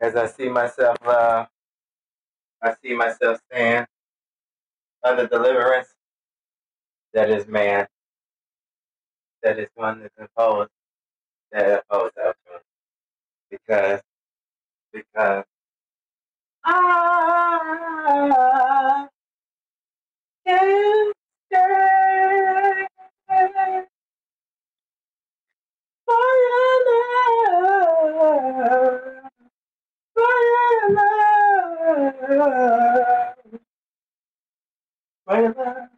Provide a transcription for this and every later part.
As I see myself, uh, I see myself stand under deliverance. That is man. That is one that oppose that oppose that because because I For love.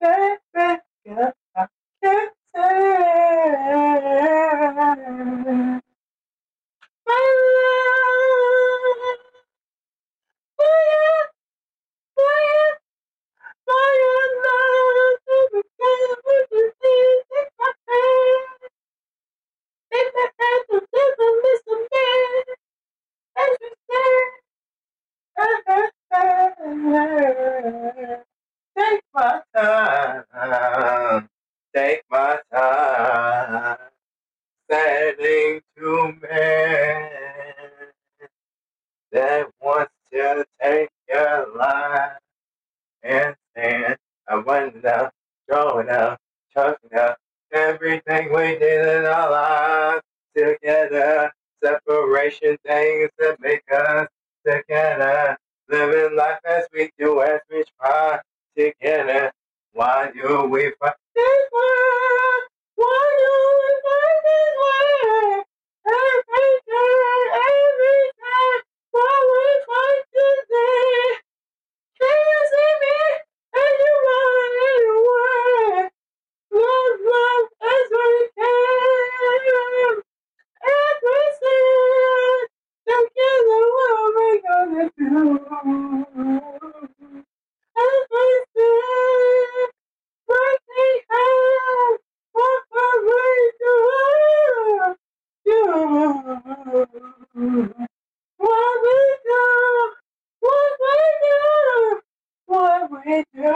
Baby, I can't stand. My time, take my time, standing to man that wants to take your life. and stand. I went up, throwing up, chucking up everything we did in our lives together. Separation things that make us together. Living life as we do, as we try together. Why do we fight? Why do we fight this way? Every day, every day. Why we fight today? Can you see me? Anyone, anywhere. Love, love, as we can. As we stand together, what are we gonna do? As we stand, breaking hands, what are we gonna do? What we do, what we do, what we do.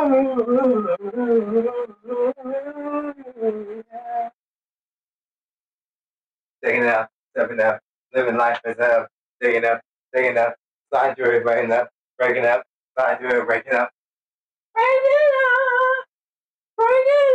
Taking out, stepping out, living life as hell. Taking up, taking up, sliding through it, breaking up, breaking up, sliding through it, breaking up. Break it up, break it